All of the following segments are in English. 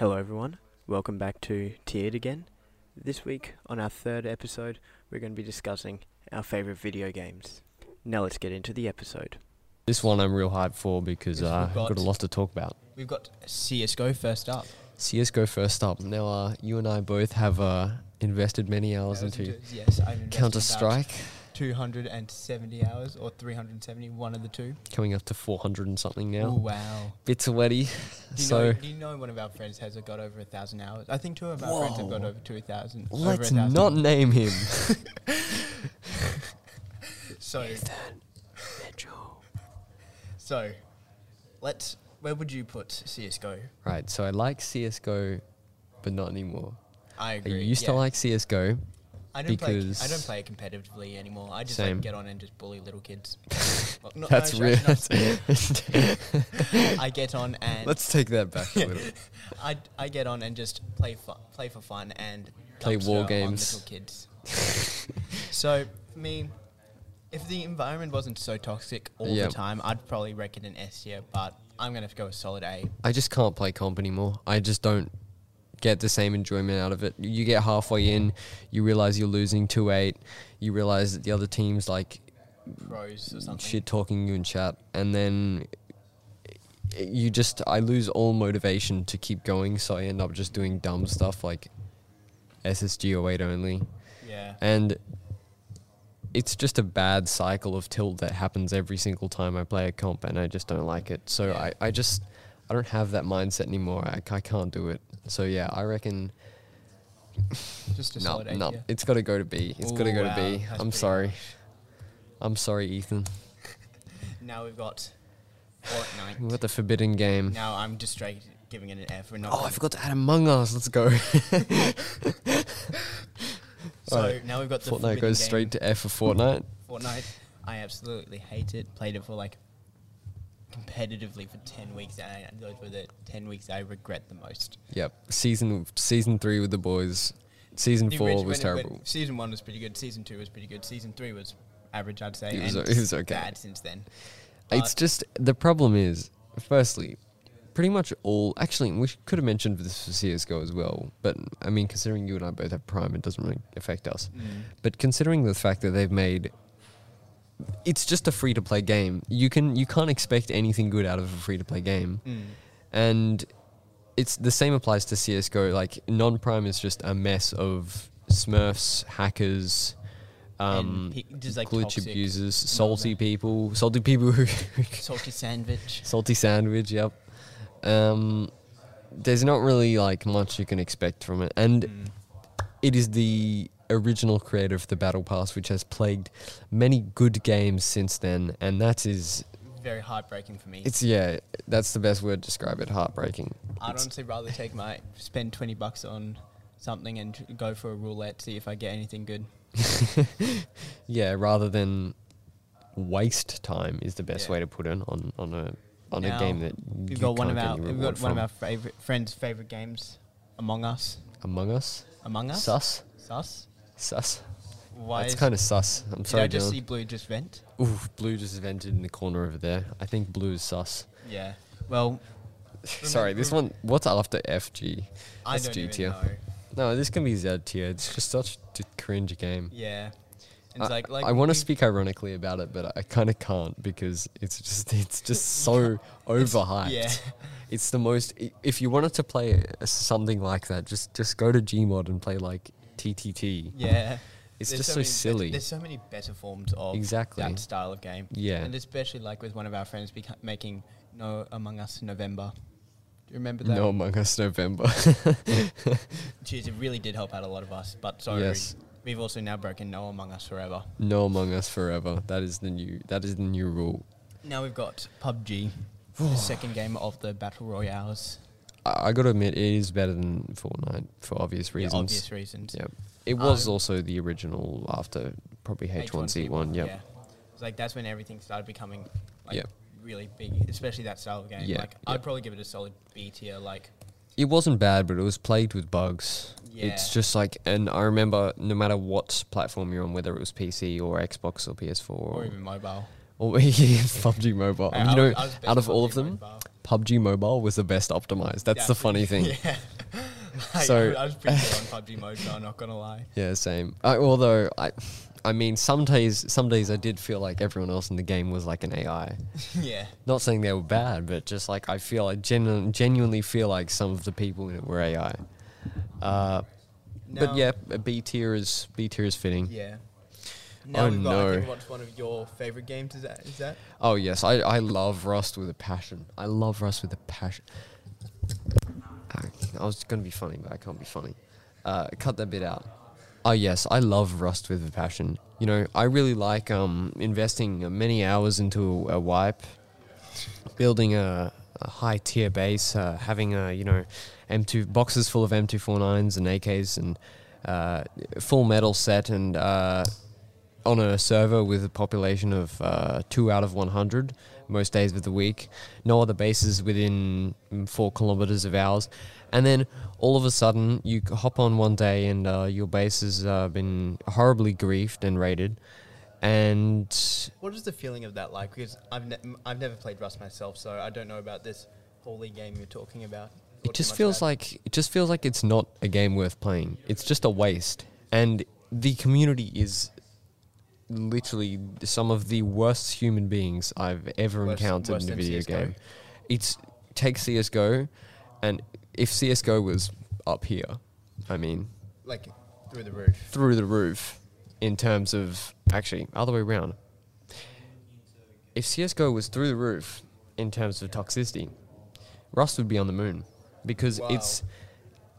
Hello, everyone. Welcome back to Tiered again. This week, on our third episode, we're going to be discussing our favorite video games. Now, let's get into the episode. This one I'm real hyped for because Yes, uh, we've I've got a lot to talk about. We've got CSGO first up. CSGO first up. Now, uh, you and I both have uh, invested many hours Hours into into- yes, I've invested Counter about Strike, 270 hours or 370, one of the two. coming up to 400 and something now. Oh, wow. Bits of wetty. Do you, So know, do you know one of our friends has got over a thousand hours? I think two of our friends have got over 2,000. over let's 1,000. not name him. So, Mitchell. so, let's. Where would you put CSGO? right, so I like CSGO, but not anymore. I I agree. used to like CSGO. I don't play. I don't play it competitively anymore. I just Same. like get on and just bully little kids. Well, no, That's no, real. I get on and Let's take that back a little. I, I get on and just play fu- play for fun and Play war games. little kids. so for me, if the environment wasn't so toxic all Yeah. the time, I'd probably rec it an S tier. But I'm gonna have to go with solid A. I just can't play comp anymore. I just don't get the same enjoyment out of it. You get halfway in, you realize you're losing 2 8, you realize that the other team's like Pros or something. shit talking you in chat, and then you just, I lose all motivation to keep going, so I end up just doing dumb stuff like SSG 08 only. Yeah. And it's just a bad cycle of tilt that happens every single time I play a comp, and I just don't like it. So Yeah. I, I just I don't have that mindset anymore. I, I can't do it. So yeah, I reckon Just a no, no, tier. it's got to go to B. It's got to go wow, to B. I'm sorry. I'm sorry, Ethan. Now we've got Fortnite. We've got the forbidden game. now I'm just straight giving it an F. We're not. Oh, I forgot to add Among Us. Let's go. So Alright, now we've got the Fortnite goes game. straight to F for Fortnite. Fortnite, I absolutely hate it. Played it for like competitively for ten weeks, and those were the ten weeks I regret the most. Yep. Season season three with the boys. Season The four was it went- terrible. season one was pretty good. Season two was pretty good. Season three was average, I'd say. It was and it was okay. Bad since then. It's just the problem is, firstly, pretty much all. Actually, we could have mentioned this for CS:GO as well, but I mean, considering you and I both have Prime, it doesn't really affect us. Mm. But considering the fact that they've made, it's just a free to play game. You can you can't expect anything good out of a free to play game, Mm. and it's the same applies to CS:GO. Like non Prime is just a mess of Smurfs, hackers. Um, pe- like glitch abusers, salty people, salty people who salty sandwich. Salty sandwich, yep. Um, there's not really like much you can expect from it, and Mm. it is the original creator of the Battle Pass, which has plagued many good games since then, and that is, Very heartbreaking for me. it's yeah, that's the best word to describe it. Heartbreaking. I'd It's- honestly rather take my spend twenty bucks on something and go for a roulette, see if I get anything good. yeah, rather than waste time is the best Yeah. way to put it on on a on Now, a game that We've got one of our we've got one of our favorite friends' favorite games, Among Us. Among Us. Among Us. Sus. Sus. Sus. Why? That's kind of sus. I'm Did sorry, Did I just Dylan. see blue just vent? Ooh, blue just vented in the corner over there. I think blue is sus. Yeah. Well, Sorry, this one. What's after FG? I That's don't G even tier. No, this can be Z tier. It's just such a cringe game. Yeah. I, like like I want to speak ironically about it, but I kind of can't because it's just it's just so overhyped. Yeah. It's the most. If you wanted to play something like that, just just go to Gmod and play like TTT. Yeah. It's There's just so many bet- silly. there's so many better forms of Exactly. that style of game. Yeah. And especially like with one of our friends beca- making No Among Us November. Do you remember that? No Among Us November. Jeez, it really did help out a lot of us. But sorry, Yes. we've also now broken No Among Us forever. no Among Us forever. That is the new. That is the new rule. Now we've got PUBG, the second game of the battle royales. I, got to admit, it is better than Fortnite for obvious Yeah, reasons. obvious reasons. Yep. It was Um, also the original after probably H1Z1. Yep. Yeah. It's like that's when everything started becoming like Yep. really big, especially that style of game. Yeah, Like yeah. I'd probably give it a solid B tier. Like It wasn't bad, but it was plagued with bugs. Yeah. It's just like, and I remember no matter what platform you're on, whether it was PC or Xbox or PS4 or or, even mobile. Or PUBG Mobile. I- you know, was- I was best out of all of them, Mobile. PUBG Mobile was the best optimized. That's the funny thing. Yeah. So- I was pretty good on PUBG Mobile. I'm not gonna lie. Yeah, same. I, although I, I mean, some days, some days I did feel like everyone else in the game was like an AI. yeah. Not saying they were bad, but just like I feel, I genu- genuinely feel like some of the people in it were AI. Uh, but yeah, B tier is B tier is fitting. Yeah. Now Oh, we've got, I no. think, what's one of your favorite games? Is that? Is that? Oh yes, I, I love Rust with a passion. I love Rust with a passion. I, I was gonna be funny, but I can't be funny. Uh, cut that bit out. Oh yes, I love Rust with a passion. You know, I really like um, investing uh, many hours into a wipe, building a, a high tier base, uh, having a you know, M2 boxes full of M249s and AKs and uh, full metal set and uh, on a server with a population of uh, two out of 100 most days of the week. No other bases within four kilometers of ours. And then all of a sudden, you hop on one day and uh, your base has uh, been horribly griefed and raided. And What is the feeling of that like? Because I've ne- I've never played Rust myself, so I don't know about this holy game you're talking about. it just feels like it just feels like it's not a game worth playing. It's just a waste. And the community is literally some of the worst human beings I've ever Worse- encountered worse in a video game. It's take CS:GO, and if CS:GO was up here, I mean like through the roof. through the roof in terms of actually other way around. If CS:GO was through the roof in terms of toxicity, Rust would be on the moon because Wow. it's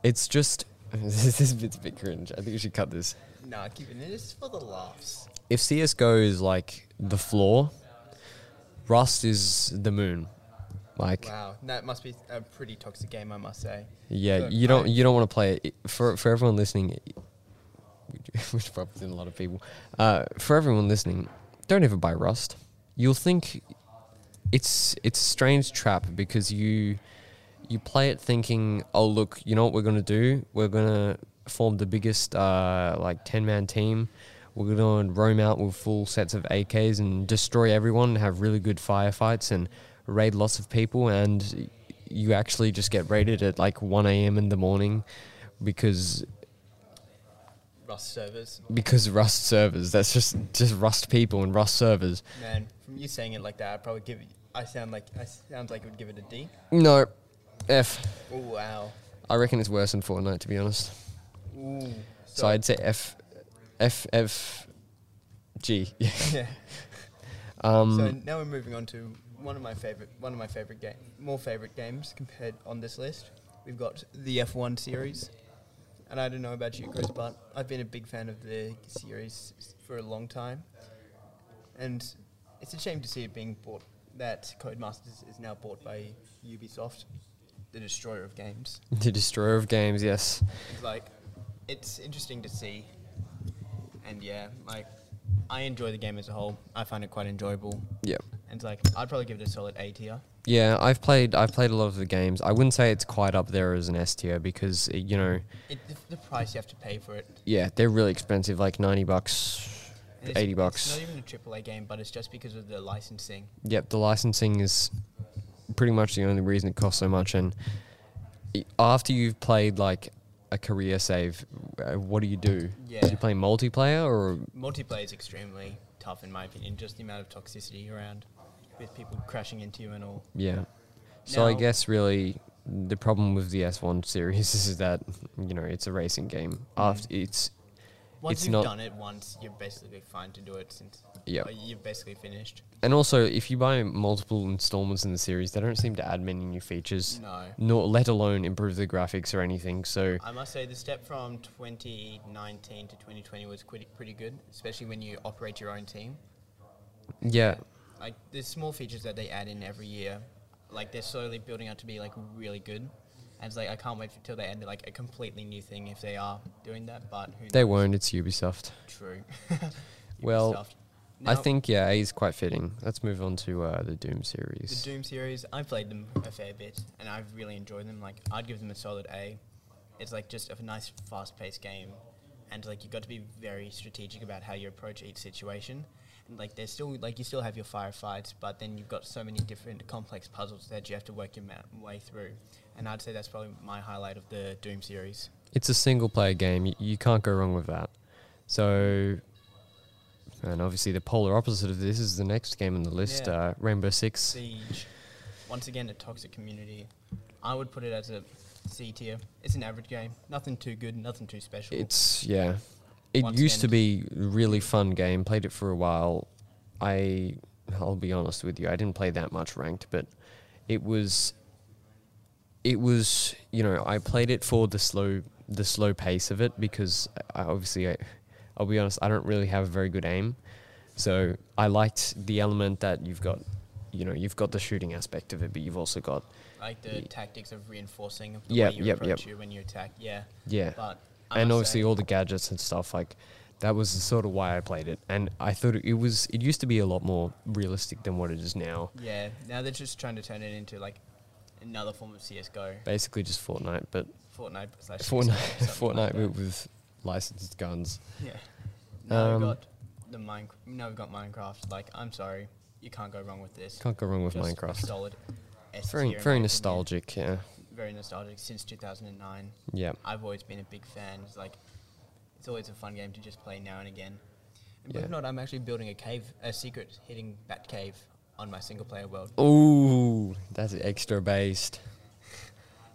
it's just this bit's a bit cringe. I think we should cut this. Nah, keep it. It's for the laughs. If CS:GO is like the floor, Rust is the moon. Like Wow, that must be a pretty toxic game, I must say. yeah, you don't you don't want to play it for for everyone listening. Which probably a lot of people. Uh, for everyone listening, don't ever buy Rust. You'll think it's it's a strange trap because you you play it thinking, oh look, you know what we're gonna do? We're gonna form the biggest uh, like ten man team. We're gonna roam out with full sets of AKs and destroy everyone, and have really good firefights and raid lots of people, and you actually just get raided at like one a.m. in the morning because Rust servers. because Rust servers. That's just just Rust people and Rust servers. Man, from you saying it like that, I'd probably give it. I sound like I sound like I would give it a D. No, F. Oh wow. I reckon it's worse than Fortnite to be honest. Ooh. So, I'd say F, F, F, G. yeah. um, so now we're moving on to one of my favorite, one of my favorite game, more favorite games compared on this list. We've got the F1 series, and I don't know about you, Chris, but I've been a big fan of the series for a long time, and it's a shame to see it being bought. That Codemasters is now bought by Ubisoft, the destroyer of games. the destroyer of games. Yes. Like it's interesting to see, and yeah, like I enjoy the game as a whole. I find it quite enjoyable. Yeah. And it's like I'd probably give it a solid A tier. Yeah, I've played. I've played a lot of the games. I wouldn't say it's quite up there as an S tier because you know, It, the, the price you have to pay for it. yeah, they're really expensive, like ninety bucks, and it's- eighty bucks. It's not even a AAA game, but it's just because of the licensing. Yep, the licensing is pretty much the only reason it costs so much. And after you've played like a career save, uh, what do you do? Yeah. Do you play multiplayer or Multiplayer is extremely tough, in my opinion. Just the amount of toxicity around, with people crashing into you and all. yeah? So I guess really the problem with the F1 series is that you know it's a racing game. After it's Once It's you've not- done it once, you're basically fine to do it since uh, you've basically finished. and also if you buy multiple installments in the series, they don't seem to add many new features, No. nor let alone improve the graphics or anything. So I must say the step from 2019 to 2020 was pretty, pretty good, especially when you operate your own team. yeah, Like there's small features that they add in every year, like they're slowly building up to be like really good. And it's like I can't wait until they add like a completely new thing if they are doing that. But who they knows? won't. It's Ubisoft. True. Well, Ubisoft. I think yeah, A is quite fitting. Let's move on to uh, the Doom series. the. Doom series. I've played them a fair bit, and I've really enjoyed them. Like I'd give them a solid A. It's like just a nice, fast-paced game, and like you've got to be very strategic about how you approach each situation. And like there's still like you still have your firefights, but then you've got so many different complex puzzles that you have to work your ma- way through. And I'd say that's probably my highlight of the Doom series. It's a single player game. You, you can't go wrong with that. So, and obviously the polar opposite of this is the next game on the list, Yeah. uh, Rainbow Six. Siege, once again, a toxic community. I would put it as a C tier. It's an average game. Nothing too good, nothing too special. It's yeah. It Once used to be a really fun game. Played it for a while. I I'll be honest with you. I didn't play that much ranked, but it was it was you know I played it for the slow the slow pace of it because I obviously I, I'll be honest I don't really have a very good aim, so I liked the element that you've got you know you've got the shooting aspect of it, but you've also got like the tactics of reinforcing the Yep, way you yep, approach yep. you when you attack. Yeah, yeah but I and obviously say- all the gadgets and stuff like that was sort of why I played it. And I thought it was it used to be a lot more realistic than what it is now. Yeah, now they're just trying to turn it into like another form of CS:GO, Basically just Fortnite, but Fortnite slash Fortnite CS:GO, something like Fortnite with, with licensed guns. Yeah. Now Um, we've got the mine. Now we've got Minecraft. Like, I'm sorry, you can't go wrong with this. Can't go wrong with Just Minecraft. Solid. Very very nostalgic, yeah. Very nostalgic since 2009. Yeah. I've always been a big fan. It's like, it's always a fun game to just play now and again. And Yeah. believe it or not, I'm actually building a cave, a secret hidden bat cave on my single player world. Ooh, that's extra based.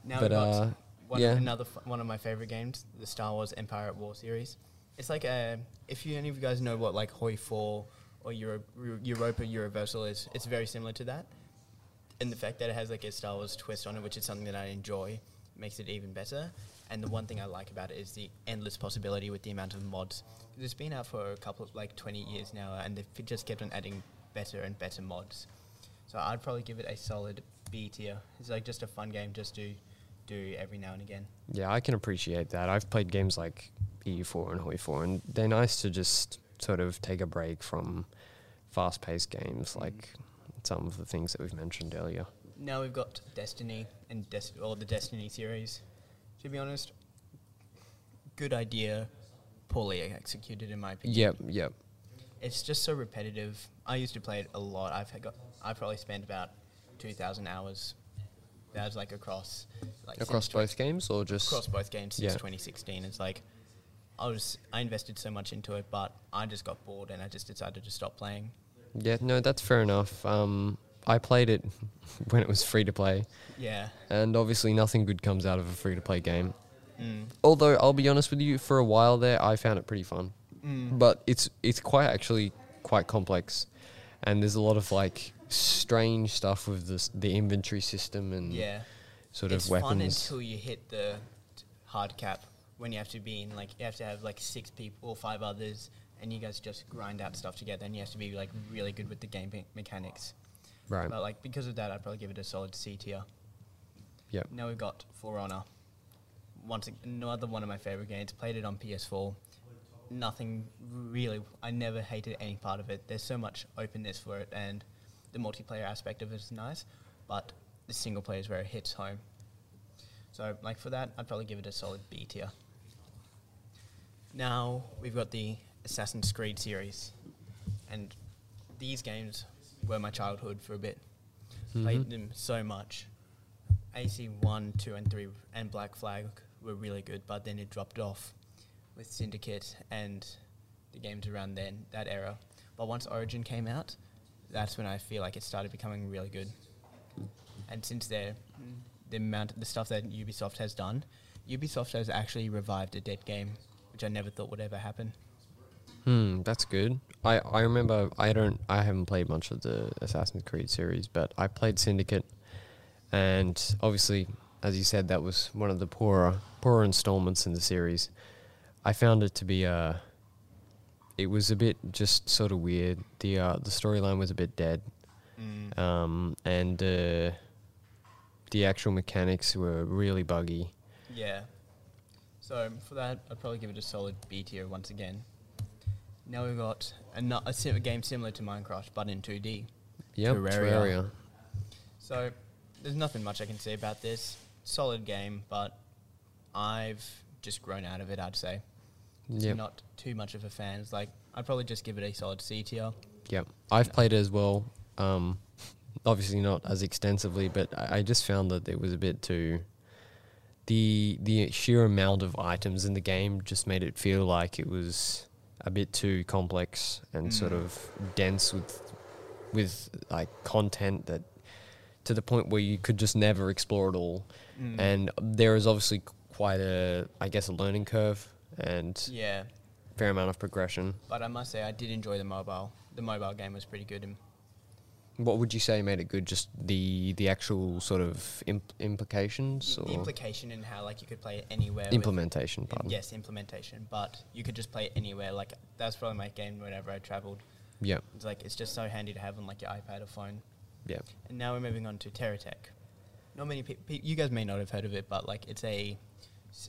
Now But, we've got uh, one, yeah. another f- one of my favorite games, the Star Wars Empire at War series. It's like a, if you any of you guys know what like Hoi 4 or Euro, Europa Universalis is, it's very similar to that. And the fact that it has like a Star Wars twist on it, which is something that I enjoy, makes it even better. And the one thing I like about it is the endless possibility with the amount of mods. It's been out for a couple of like 20 years now, and they've just kept on adding better and better mods. So I'd probably give it a solid B tier. It's like just a fun game just to do every now and again. Yeah, I can appreciate that. I've played games like EU4 and Hoi4, and they're nice to just sort of take a break from fast paced games mm-hmm. like some of the things that we've mentioned earlier. Now we've got Destiny and Des- or the Destiny series. To be honest, good idea, poorly executed in my opinion. Yep, yep. It's just so repetitive. I used to play it a lot. I've had got I probably spent about two thousand hours. That's like across like Across both games or just across both games since Yeah. 2016. It's like I was I invested so much into it, but I just got bored and I just decided to stop playing. Yeah, no, that's fair enough. Um, I played it when it was free to play, Yeah. and obviously nothing good comes out of a free to play game. Mm. Although I'll be honest with you, for a while there, I found it pretty fun. Mm. But it's it's quite actually quite complex, and there's a lot of like strange stuff with this the inventory system and Yeah. sort it's of weapons. It's fun until you hit the hard cap when you have to be in like you have to have like six people or five others and you guys just grind out stuff together and you have to be like really good with the game me- mechanics. right. But like because of that, I'd probably give it a solid C tier. Yep. Now we've got For Honor. Once another one of my favorite games. Played it on PS4. Nothing really. I never hated any part of it. There's so much openness for it, and the multiplayer aspect of it is nice. But the single player is where it hits home. So, like for that, I'd probably give it a solid B tier. Now we've got the Assassin's Creed series, and these games were my childhood for a bit. Played Mhm. them so much. AC one, two, and three, and Black Flag were really good, but then it dropped off with Syndicate and the games around then that era. But once Origin came out, that's when I feel like it started becoming really good. And since there, the amount, the stuff that Ubisoft has done, Ubisoft has actually revived a dead game, which I never thought would ever happen. Hmm, that's good. I, I remember I don't I haven't played much of the Assassin's Creed series, but I played Syndicate, and obviously, as you said, that was one of the poorer poorer installments in the series. I found it to be uh it was a bit just sort of weird. The uh, the storyline was a bit dead, Mm. um, and uh, the actual mechanics were really buggy. Yeah. So for that, I'd probably give it a solid B tier once again. Now we've got a, no- a, sim- a game similar to Minecraft, but in 2D. Yep, Terraria. Terraria. So there's nothing much I can say about this. Solid game, but I've just grown out of it. I'd say. Yep. Not too much of a fan. It's like I'd probably just give it a solid C tier. Yep, I've played it as well. Um, obviously not as extensively, but I, I just found that it was a bit too. The the sheer amount of items in the game just made it feel like it was a bit too complex and sort Mm. of dense with with like content that to the point where you could just never explore it all. Mm. And there is obviously quite a I guess a learning curve and yeah, fair amount of progression. but I must say I did enjoy the mobile. The mobile game was pretty good. And What would you say made it good? Just the the actual sort of imp- implications the or implication in how like you could play it anywhere. with- implementation? Pardon. Yes, implementation. But you could just play it anywhere. Like that's probably my game whenever I travelled. Yeah. It's like it's just so handy to have on like your iPad or phone. Yeah. And now we're moving on to Terratech. Not many people, you guys may not have heard of it, but like it's a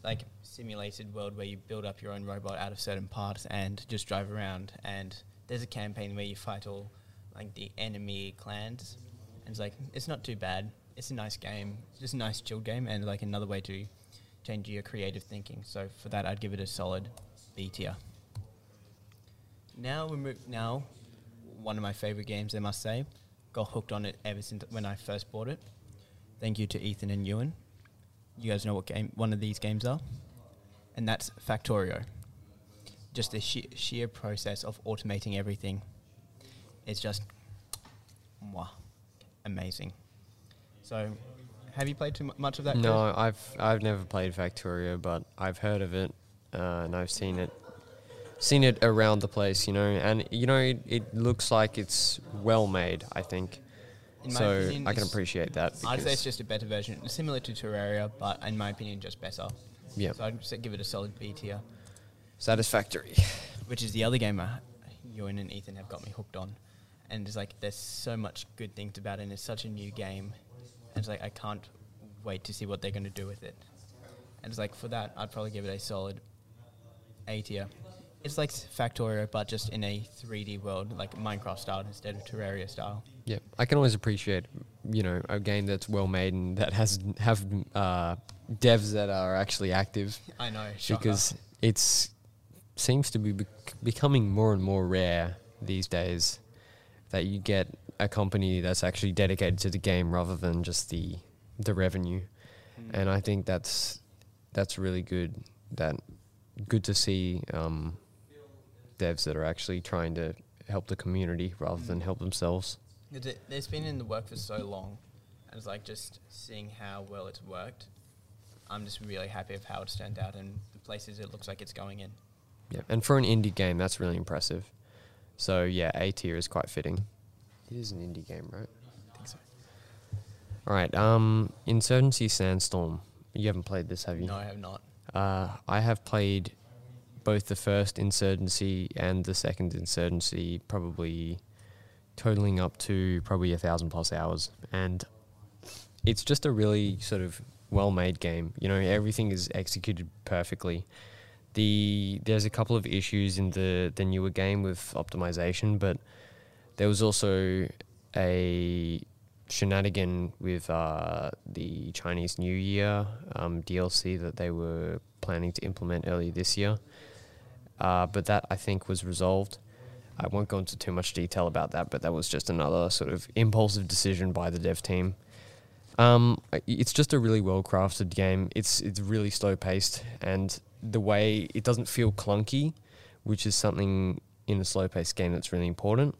like simulated world where you build up your own robot out of certain parts and just drive around. And there's a campaign where you fight all like the enemy clans, and it's like it's not too bad. It's a nice game, it's just a nice chill game, and like another way to change your creative thinking. So for that, I'd give it a solid B tier. Now we move. Now, one of my favorite games, I must say. Got hooked on it ever since when I first bought it. Thank you to Ethan and Ewan. You guys know what game one of these games are, and that's Factorio. Just the sheer, sheer process of automating everything. It's just, mwah, amazing. So, have you played too much of that? No, I've I've never played Factorio, but I've heard of it uh, and I've seen it seen it around the place, you know, and you know it, it looks like it's well made. I think In my so. opinion, I can appreciate that. I'd say it's just a better version, similar to Terraria, but in my opinion, just better. yeah, So I'd say give it a solid B tier. satisfactory. which is the other game uh, Ewan and Ethan have got me hooked on. And it's like there's so much good things about it, and it's such a new game. And it's like I can't wait to see what they're going to do with it. And it's like for that, I'd probably give it a solid A tier. It's like Factorio, but just in a 3D world, like Minecraft style instead of Terraria style. Yeah, I can always appreciate, you know, a game that's well made and that has have uh, devs that are actually active I know, shocker. because it's seems to be bec- becoming more and more rare these days that you get a company that's actually dedicated to the game rather than just the the revenue, Mm. and I think that's that's really good. That good to see um, devs that are actually trying to help the community rather than help themselves. It's it, it's been in the work for so long, and it's like just seeing how well it's worked. I'm just really happy of how it's turned out and the places it looks like it's going in. Yeah, and for an indie game, that's really impressive. So yeah, A tier is quite fitting. It is an indie game, right? I think so. All right. Um, Insurgency Sandstorm. You haven't played this, have you? No, I have not. Uh, I have played both the first Insurgency and the second Insurgency, probably totaling up to probably a thousand plus hours, and it's just a really sort of well-made game. You know, everything is executed perfectly. The there's a couple of issues in the the newer game with optimization, but there was also a shenanigan with uh, the Chinese New Year um, DLC that they were planning to implement earlier this year. Uh, but that I think was resolved. I won't go into too much detail about that, but that was just another sort of impulsive decision by the dev team. Um, it's just a really well crafted game. It's it's really slow paced, and the way it doesn't feel clunky, which is something in a slow paced game that's really important.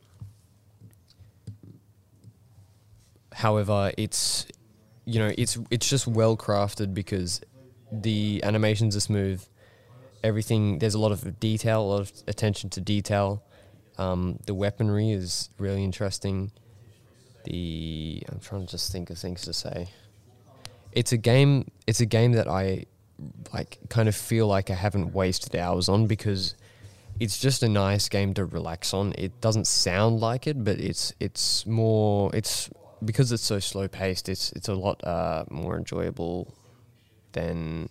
However, it's you know it's it's just well crafted because the animations are smooth. Everything there's a lot of detail, a lot of attention to detail. Um, the weaponry is really interesting. The I'm trying to just think of things to say. It's a game. It's a game that I like. Kind of feel like I haven't wasted hours on because it's just a nice game to relax on. It doesn't sound like it, but it's it's more. It's because it's so slow paced. It's it's a lot uh, more enjoyable than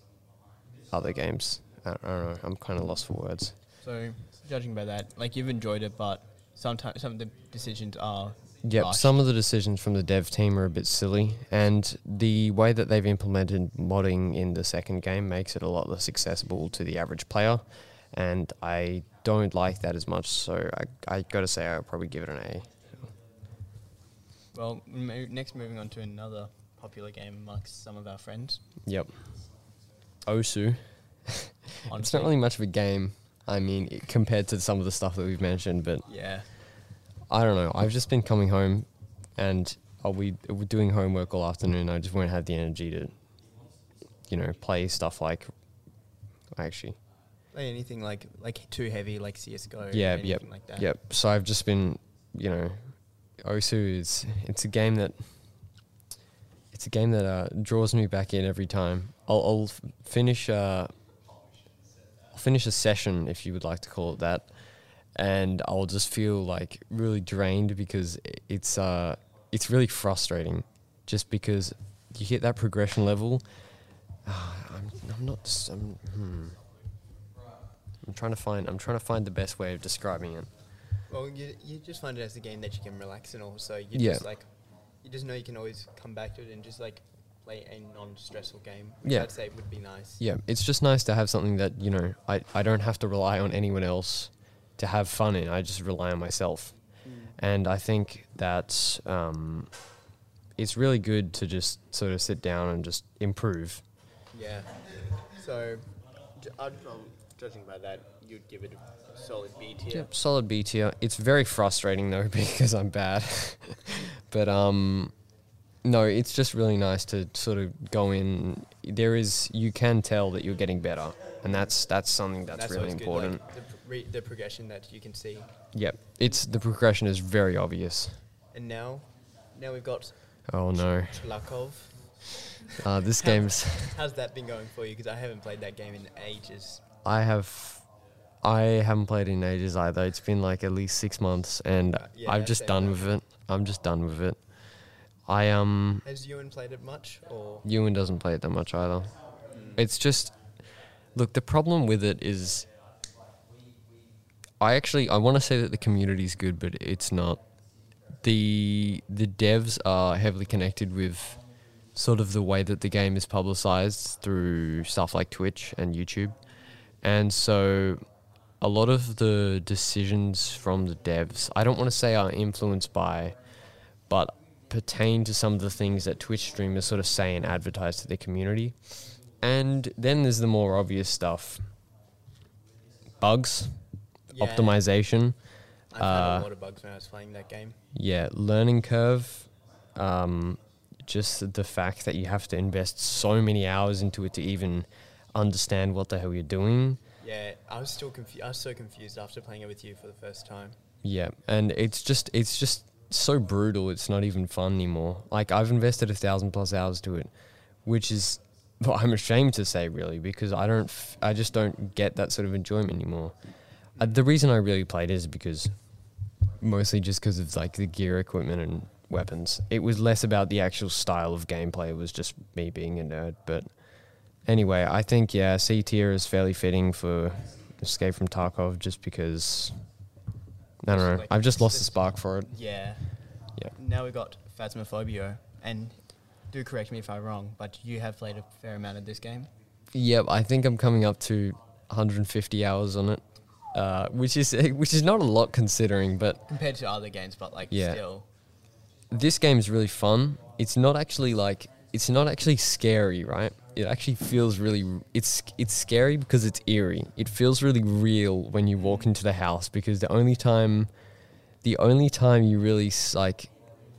other games. I, I don't know. I'm kind of lost for words. So, judging by that, like you've enjoyed it, but sometimes some of the decisions are. Yep, rushed. some of the decisions from the dev team are a bit silly, and the way that they've implemented modding in the second game makes it a lot less accessible to the average player. and I don't like that as much. So I I gotta say I'll probably give it an A. Well, mo- next moving on to another popular game amongst some of our friends. Yep. Osu. It's not really much of a game. I mean, i compared to some of the stuff that we've mentioned, but Yeah. I don't know. I've just been coming home, and I'll be we're doing homework all afternoon. I just won't have the energy to, you know, play stuff like. Actually, Play anything like like too heavy, like CS:GO. Yeah, or yep, Like that. yep. So I've just been, you know, Osu is it's a game that. It's a game that uh, draws me back in every time. I'll, I'll f- finish. Uh, I'll finish a session, if you would like to call it that, and I'll just feel like really drained because it's uh, it's really frustrating, just because you hit that progression level. I'm, I'm not. I'm, hmm. I'm trying to find. I'm trying to find the best way of describing it. Well, you you just find it as a game that you can relax and also you Yeah. just like you just know you can always come back to it and just like play a non-stressful game. Which Yeah. I'd say would be nice. Yeah, it's just nice to have something that you know I, I don't have to rely on anyone else to have fun in. I just rely on myself, and I think that um, it's really good to just sort of sit down and just improve. Yeah. So, j- I'd, um, judging by that, you'd give it a solid B tier. Yep, solid B tier. It's very frustrating though because I'm bad, but um, no, it's just really nice to sort of go in. There is you can tell that you're getting better, and that's that's something that's, really always good, important. like, the, re- the progression that you can see. Yep, it's the progression is very obvious. And now, now we've got Oh no. Tarkov. Uh, this game's. How's that been going for you? Because I haven't played that game in ages. I have. I haven't played in ages either. It's been like at least six months, and Uh, yeah, I've just done with it. I'm just done with it. I um. Has Ewan played it much, or Ewan doesn't play it that much either. It's just. Look, the problem with it is. I actually I want to say that the community's good, but it's not. The the devs are heavily connected with sort of the way that the game is publicized through stuff like Twitch and YouTube. And so a lot of the decisions from the devs, I don't want to say are influenced by, but pertain to some of the things that Twitch streamers sort of say and advertise to their community. And then there's the more obvious stuff bugs, Yeah, optimization, I've had uh, a lot of bugs when I was playing that game. yeah, learning curve. Um, just the fact that you have to invest so many hours into it to even understand what the hell you're doing. Yeah, I was still confused. I was so confused after playing it with you for the first time. Yeah, and it's just it's just so brutal. It's not even fun anymore. Like I've invested a thousand plus hours to it, which is well, I'm ashamed to say really because I don't f- I just don't get that sort of enjoyment anymore. Uh, the reason I really played is because mostly just because of like the gear, equipment, and weapons. It was less about the actual style of gameplay. It was just me being a nerd. But anyway, I think yeah, C tier is fairly fitting for Escape from Tarkov just because. I don't know. Like, I've just lost the spark for it. Yeah. Yeah. Now we've got Phasmophobia, and do correct me if I'm wrong, but you have played a fair amount of this game. Yep, I think I'm coming up to 150 hours on it, uh, which is which is not a lot considering. But compared to other games, but like Yeah. still. this game is really fun. It's not actually like it's not actually scary, right? It actually feels really it's it's scary because it's eerie. It feels really real when you walk into the house because the only time the only time you really like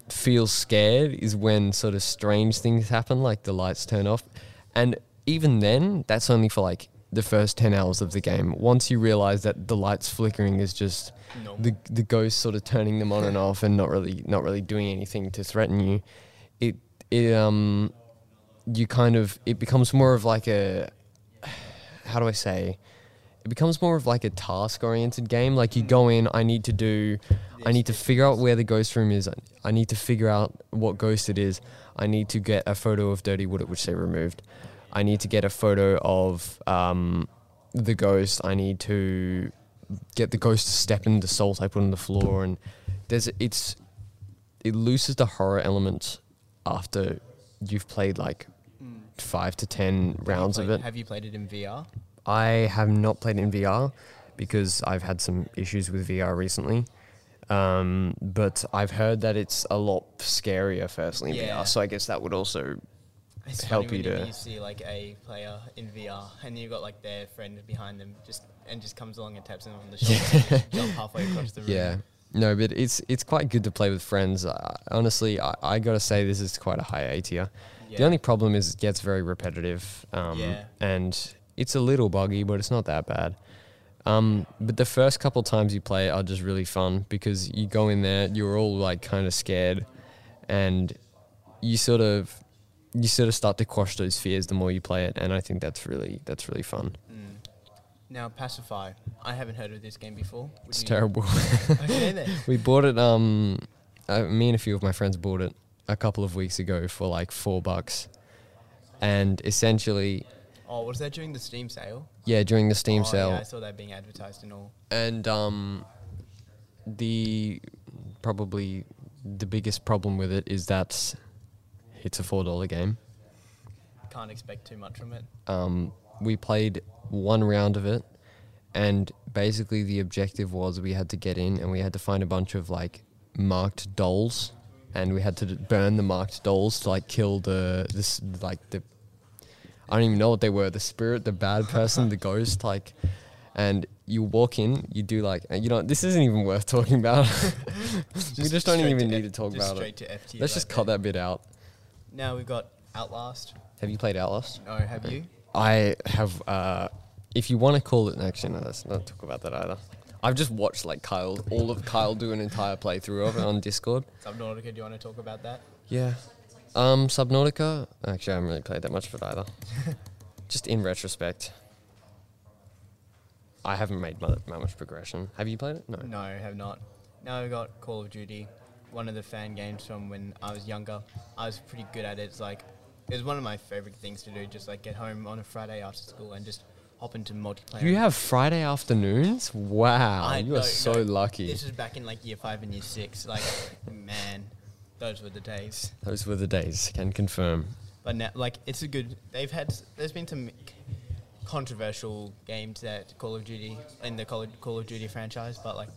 feel scared is when sort of strange things happen like the lights turn off. And even then, that's only for like the first 10 hours of the game. Once you realize that the lights flickering is just No. the the ghost sort of turning them on and off and not really not really doing anything to threaten you it it um you kind of it becomes more of like a how do i say? It becomes more of like a task oriented game. Like you go in i need to do i need to figure out where the ghost room is. I need to figure out what ghost it is. I need to get a photo of dirty water which they removed. I need to get a photo of um the ghost. I need to get the ghost to step in the salt I put on the floor, and there's it's it loses the horror element after you've played like. Five to ten Have rounds of it. Have you played it in VR? I have not played in VR because I've had some issues with VR recently. Um, but I've heard that it's a lot scarier, firstly, in Yeah. VR. So I guess that would also. It's help you to- you see like a player in VR and you've got like their friend behind them just and just comes along and taps them on the shoulder and jump halfway across the room. Yeah. No, but it's it's quite good to play with friends. Uh, honestly, I, I gotta say this is quite a high A tier. Yeah. The only problem is it gets very repetitive. Um, Yeah. And it's a little buggy, but it's not that bad. Um, but the first couple times you play it are just really fun because you go in there, you're all like kind of scared, and you sort of you sort of start to quash those fears the more you play it, and I think that's really that's really fun. Mm. Now Pacify. I haven't heard of this game before. Would It's terrible. Okay then. we bought it. Um, uh, me and a few of my friends bought it a couple of weeks ago for like four bucks, and essentially, Oh, was that during the Steam sale? yeah, during the Steam oh, sale, Yeah, I saw that being advertised and all. and um, the probably the biggest problem with it is that it's a four dollar game. Can't expect too much from it. Um, we played one round of it, and basically the objective was we had to get in and we had to find a bunch of like marked dolls, and we had to burn the marked dolls to like kill the this like the I don't even know what they were the spirit, the bad person, the ghost, like. And you walk in, you do like you know this isn't even worth talking about. we just don't even need F- to talk about it. Let's right just cut there. that bit out. Now we've got Outlast. Have you played Outlast? No, have you? I have. Uh, if you want to call it, actually, no, let's not talk about that either. I've just watched like Kyle, all of Kyle do an entire playthrough of it on Discord. Subnautica, do you want to talk about that? Yeah. Um, Subnautica. Actually, I haven't really played that much of it either. just in retrospect, I haven't made mu- that much progression. Have you played it? No. No, have not. Now we've got Call of Duty, one of the fan games from when I was younger. I was pretty good at it. It's like it was one of my favorite things to do. Just like get home on a Friday after school and just hop into multiplayer. You have Friday afternoons? Wow, I you are so no, lucky. This was back in like year five and year six. Like, man, those were the days. Those were the days. Can confirm. But now, like, it's a good. They've had. There's been some controversial games that Call of Duty in the Call of, Call of Duty franchise, but like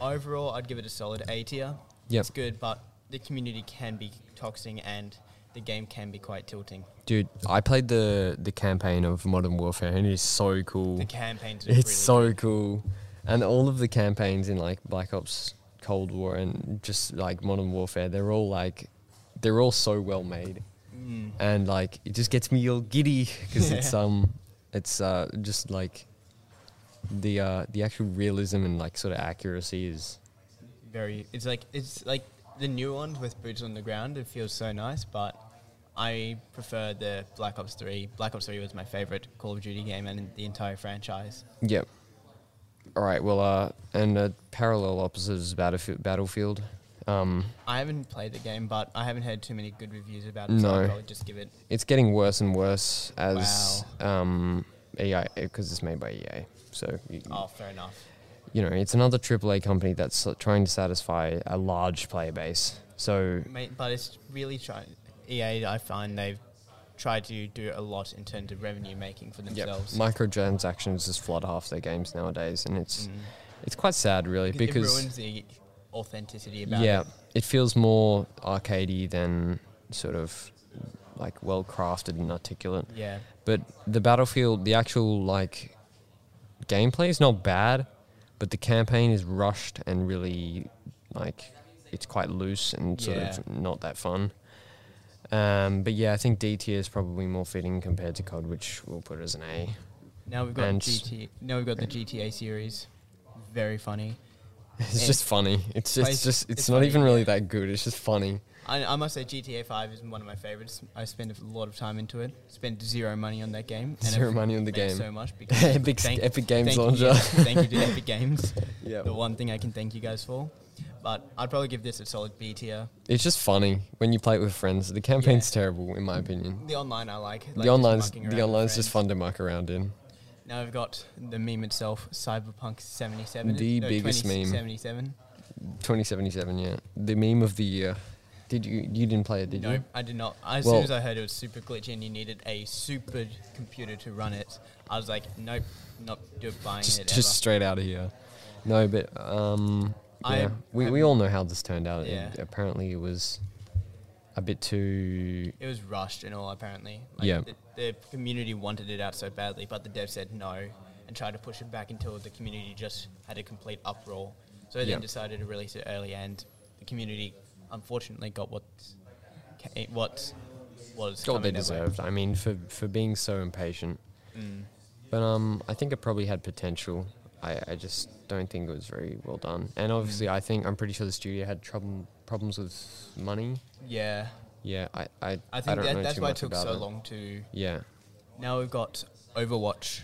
overall, I'd give it a solid A tier. Yep. It's good, but the community can be toxic and the game can be quite tilting. Dude, I played the the campaign of Modern Warfare and it is so cool. The campaigns. Are It's really so good. cool. And all of the campaigns in like Black Ops Cold War and just like Modern Warfare, they're all like they're all so well made. Mm. And like it just gets me all giddy because it's um it's uh just like the uh the actual realism and like sort of accuracy is very it's like it's like the new ones with boots on the ground it feels so nice but i prefer the black ops 3 black ops 3 was my favorite call of duty game and the entire franchise Yep. All right. Well, uh, and uh, parallel opposites is Battlefield. Battlefield. Um, i haven't played the game but i haven't heard too many good reviews about it No. so i'll just give it it's getting worse and worse as um, EA because it's made by EA. So you, oh fair enough you know, it's another AAA company that's trying to satisfy a large player base. So Mate, but it's really trying ea i find they've tried to do a lot in terms of revenue making for yep, themselves microtransactions just flood half their games nowadays, and it's Mm. it's quite sad, really, because it ruins the authenticity about yeah, it it feels more arcadey than sort of like well crafted and articulate. yeah But the Battlefield, the actual like gameplay is not bad, but the campaign is rushed and really like it's quite loose and sort Yeah. of not that fun. Um, but yeah, I think D tier is probably more fitting compared to COD, which we'll put as an A. Now we've got And- GT. Now we've got the GTA series. Very funny. It's Yeah. just funny. It's just, it's just it's, it's not funny, even really yeah. that good. It's just funny. I, I must say GTA Five is one of my favorites. I spend a lot of time into it. Spent zero money on that game. Zero money on the game. So much because Epic thank- Epic Games thank launcher. yes, thank you to Epic Games. yeah. The one thing I can thank you guys for. But I'd probably give this a solid B tier. It's just funny when you play it with friends. The campaign's terrible in my opinion. The online I like. like the online's the online's just fun to muck around in. Now we've got the meme itself, Cyberpunk 77. The no, biggest meme. 2077. 2077, yeah. The meme of the year. Did you? You didn't play it, did no, you? No, I did not. As Well- soon as I heard it was super glitchy and you needed a super computer to run it, I was like, nope, not buying Just, it just ever. straight out of here. No, but um, yeah, we we all know how this turned out. It- Yeah. apparently, it was a bit too. It was rushed and all, apparently. Like Yeah. The, the community wanted it out so badly, but the dev said no and tried to push it back until the community just had a complete uproar. So they Yeah. then decided to release it early, and the community unfortunately got what ca- what was Got what they deserved. I mean, for for being so impatient. Mm. But um, I think it probably had potential. I, I just don't think it was very well done. And obviously, I think I'm pretty sure the studio had trouble problems with money. Yeah, Yeah, I I, I I think don't that, know that's why it took so it. long to. Yeah, Now we've got Overwatch.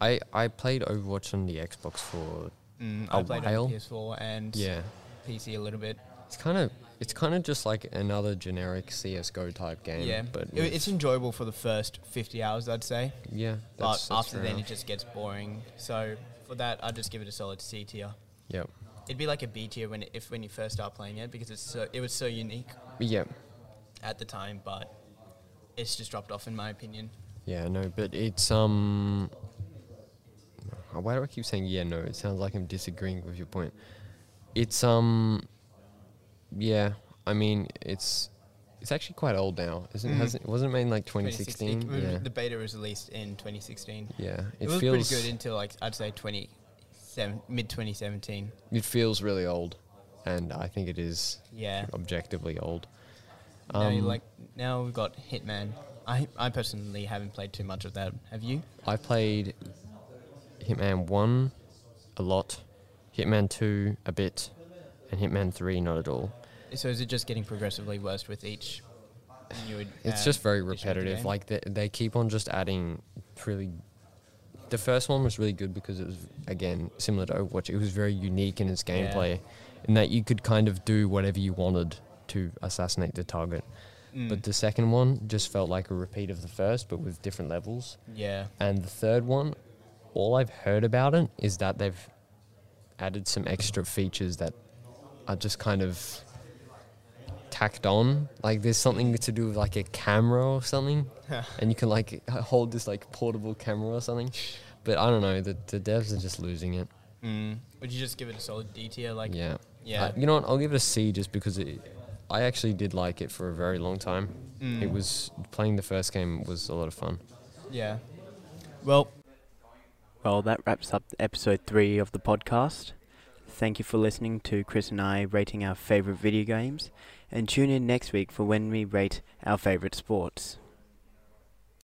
I I played Overwatch on the Xbox for Mm, A I played while? on PS4 and yeah. PC a little bit. It's kind of it's kind of just like another generic CS:GO type game. yeah, but It- it's enjoyable for the first 50 hours, I'd say. yeah. But after then, enough. it just gets boring. So for that, I'd just give it a solid C tier. Yep. It'd be like a B tier when it, if when you first start playing it because it's so, it was so unique Yep. at the time, but it's just dropped off in my opinion. Yeah, no, but it's um. Why do I keep saying yeah? No, it sounds like I'm disagreeing with your point. It's um. Yeah, I mean it's it's actually quite old now, isn't Mhm. it? Hasn't, wasn't it made in like 2016? 2016. Yeah, The beta was released in 2016. yeah. It, It, was feels pretty good until like I'd say 27 mid 2017. it feels really old, and I think it is Yeah. objectively old. now Um, like now we've got Hitman. I I personally haven't played too much of that. Have you? I played Hitman 1 a lot, Hitman 2 a bit, and Hitman 3 not at all. So is it just getting progressively worse with each new? It's just very repetitive. Like they, they keep on just adding really. The first one was really good because it was again similar to Overwatch. It was very unique in its Yeah. gameplay, in that you could kind of do whatever you wanted to assassinate the target. Mm, But the second one just felt like a repeat of the first, but with different levels. yeah, And the third one, all I've heard about it is that they've added some extra features that are just kind of tacked on. Like there's something to do with like a camera or something, and you can like hold this like portable camera or something. But I don't know. The the devs are just losing it. mm. would you just give it a solid D tier? Like, yeah. yeah, Uh, you know what? I'll give it a C just because it. I actually did like it for a very long time. Mm. It was playing the first game was a lot of fun. yeah. Well, Well, that wraps up episode three of the podcast. Thank you for listening to Chris and I rating our favorite video games, and tune in next week for when we rate our favorite sports.